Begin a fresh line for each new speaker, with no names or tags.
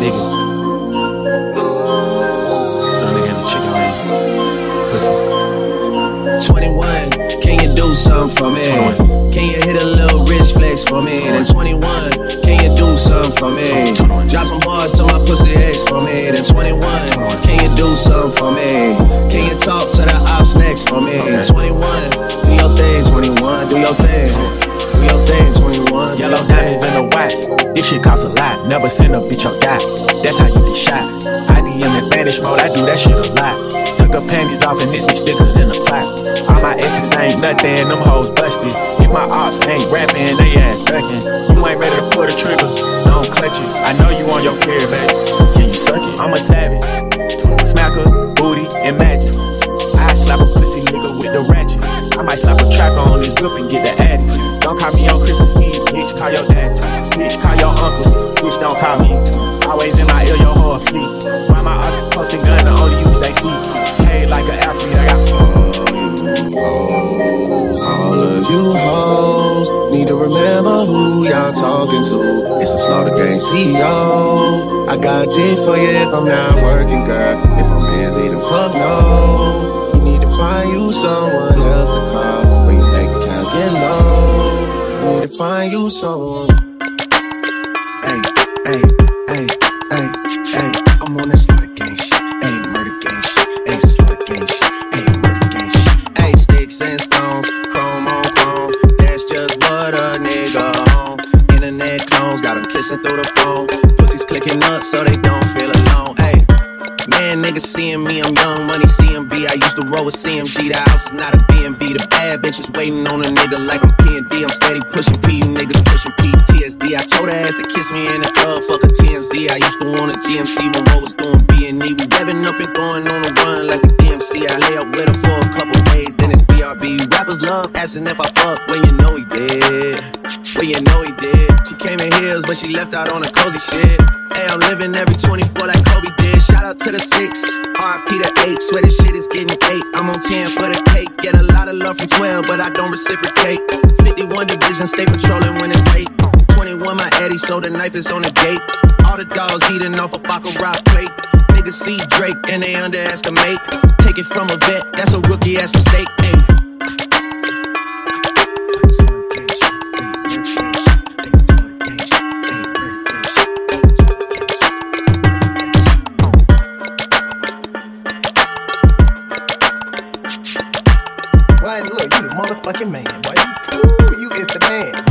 Niggas. Nigga chicken. Pussy.
21, can you do something for me?
21.
Can you hit a little rich flex for me? Then 21, can you do something for me?
21.
Drop some bars to my pussy ex for me. Then 21, can you do something for me? Do your thing, 21,
Yellow diamonds in the watch. This shit costs a lot. Never send a bitch or die. That's how you get shot. I DM in vanish mode. I do that shit a lot. Took her panties off and this bitch thicker than a plot. All my exes ain't nothing. Them hoes busted. If my ops ain't rapping, they ass ducking. You ain't ready to pull the trigger. Don't clutch it. I know you on your period, baby. Can you suck it? I'm a savage. Smackers, booty, and magic. I slap a pussy nigga with the ratchet. I might slap a tracker on this whip and get the addy. Don't call me on Christmas Eve, bitch. Call your dad. Bitch, call your uncle. Bitch, don't call me. Always in my ear, your whole fleet. Why my eyes posting gun to only use they feet? Paid like an athlete, I got.
All of you hoes need to remember who y'all talking to. It's the Slaughter Gang CEO. I got dick for you if I'm not working, girl. If I'm busy, then fuck no. You need to find you someone find you someone. Hey, hey, hey, hey, hey. I'm on that Slaughter Gang shit. Hey, murder gang shit. Hey, Slaughter Gang shit. Hey, murder gang shit. Hey, sticks and stones, chrome on chrome. That's just what a nigga on. Internet clones got 'em kissing through the phone. Pussies clicking up so they don't feel alone. Hey. Man, niggas seeing me, I'm young money I used to roll with CMG. The house is not a BNB. The bad bitches waiting on a nigga like I'm P&D. I'm steady pushing P, you niggas pushing PTSD. I told her ass to kiss me in the club, fuck a TMZ. I used to want a GMC when I was doing B&E. We revving up and going on a run like a DMC. I lay up with her for a couple days, BRB. Rappers love asking if I fuck when you know he did. When you know he did. She came in heels, but she left out on a cozy shit. Hey, I'm living every 24 like Kobe did. Shout out to the six, RP to eight. Swear this shit is getting eight. I'm on 10 for the cake. Get a lot of love from 12, but I don't reciprocate. 51 division, stay patrolling when it's late. 21, my Eddie, so the knife is on the gate. All the dogs eating off a Baccarat plate. Niggas see Drake and they underestimate. Take it from a vet, that's a rookie ass mistake. Look, you the motherfucking man, boy. Ooh, you is the man.